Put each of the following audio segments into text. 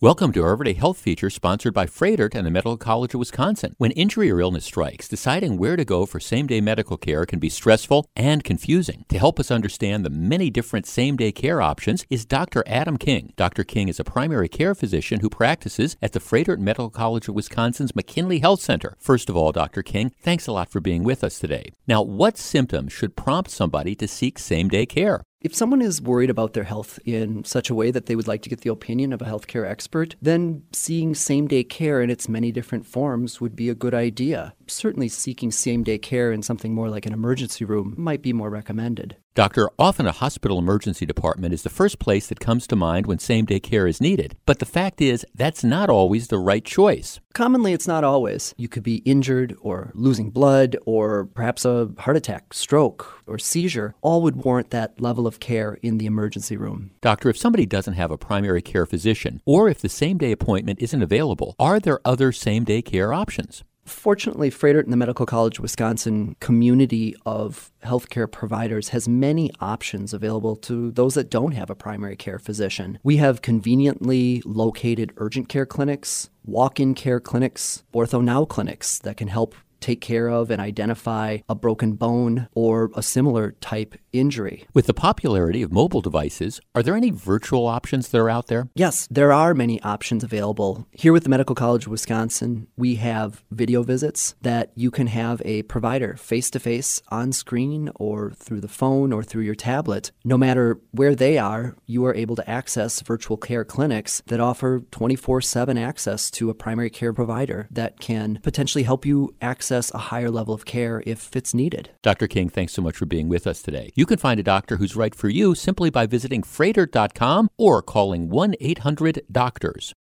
Welcome to our Everyday Health feature sponsored by Froedtert and the Medical College of Wisconsin. When injury or illness strikes, deciding where to go for same day medical care can be stressful and confusing. To help us understand the many different same day care options is Dr. Adam King. Dr. King is a primary care physician who practices at the Froedtert Medical College of Wisconsin's McKinley Health Center. First of all, Dr. King, thanks a lot for being with us today. Now, what symptoms should prompt somebody to seek same day care? If someone is worried about their health in such a way that they would like to get the opinion of a healthcare expert, then seeing same day care in its many different forms would be a good idea. Certainly, seeking same day care in something more like an emergency room might be more recommended. Doctor, often a hospital emergency department is the first place that comes to mind when same day care is needed. But the fact is, that's not always the right choice. Commonly, it's not always. You could be injured or losing blood or perhaps a heart attack, stroke, or seizure. All would warrant that level of care in the emergency room. Doctor, if somebody doesn't have a primary care physician or if the same day appointment isn't available, are there other same day care options? Fortunately, Froedtert and the Medical College Wisconsin community of healthcare providers has many options available to those that don't have a primary care physician. We have conveniently located urgent care clinics, walk in care clinics, ortho now clinics that can help take care of and identify a broken bone or a similar type injury. With the popularity of mobile devices, are there any virtual options that are out there? Yes, there are many options available. Here with the Medical College of Wisconsin, we have video visits that you can have a provider face to face on screen or through the phone or through your tablet. No matter where they are, you are able to access virtual care clinics that offer 24 7 access to a primary care provider that can potentially help you access access a higher level of care if it's needed. Dr. King, thanks so much for being with us today. You can find a doctor who's right for you simply by visiting Froedtert.com or calling 1 800 Doctors.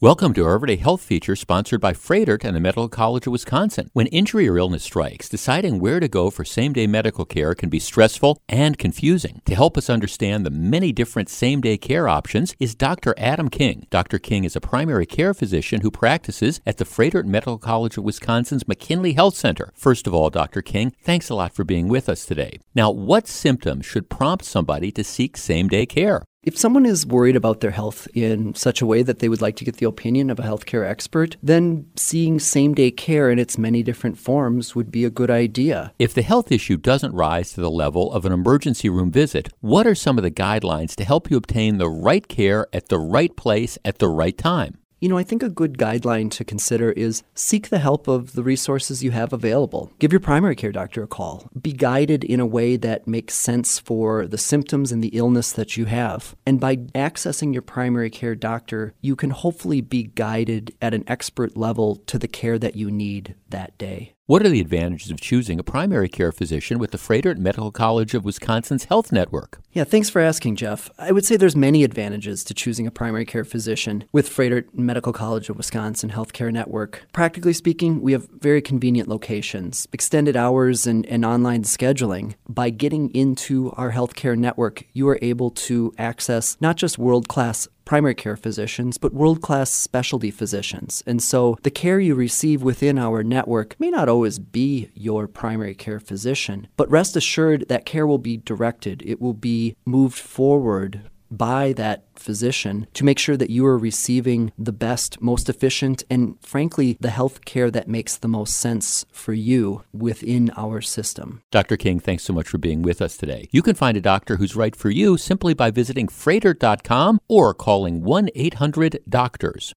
Welcome to our Everyday Health feature sponsored by Froedtert and the Medical College of Wisconsin. When injury or illness strikes, deciding where to go for same day medical care can be stressful and confusing. To help us understand the many different same day care options is Dr. Adam King. Dr. King is a primary care physician who practices at the Froedtert Medical College of Wisconsin's McKinley Health Center. First of all, Dr. King, thanks a lot for being with us today. Now, what symptoms should prompt somebody to seek same day care? If someone is worried about their health in such a way that they would like to get the opinion of a healthcare expert, then seeing same day care in its many different forms would be a good idea. If the health issue doesn't rise to the level of an emergency room visit, what are some of the guidelines to help you obtain the right care at the right place at the right time? You know, I think a good guideline to consider is seek the help of the resources you have available. Give your primary care doctor a call. Be guided in a way that makes sense for the symptoms and the illness that you have. And by accessing your primary care doctor, you can hopefully be guided at an expert level to the care that you need that day. What are the advantages of choosing a primary care physician with the Froedtert Medical College of Wisconsin's Health Network? Yeah, thanks for asking, Jeff. I would say there's many advantages to choosing a primary care physician with Froedtert Medical College of Wisconsin Healthcare Network. Practically speaking, we have very convenient locations, extended hours, and, and online scheduling. By getting into our healthcare network, you are able to access not just world class primary care physicians, but world class specialty physicians. And so the care you receive within our network may not always be your primary care physician, but rest assured that care will be directed, it will be moved forward by that physician to make sure that you are receiving the best, most efficient, and frankly, the health care that makes the most sense for you within our system. Dr. King, thanks so much for being with us today. You can find a doctor who's right for you simply by visiting Froedtert.com or calling 1 800 Doctors.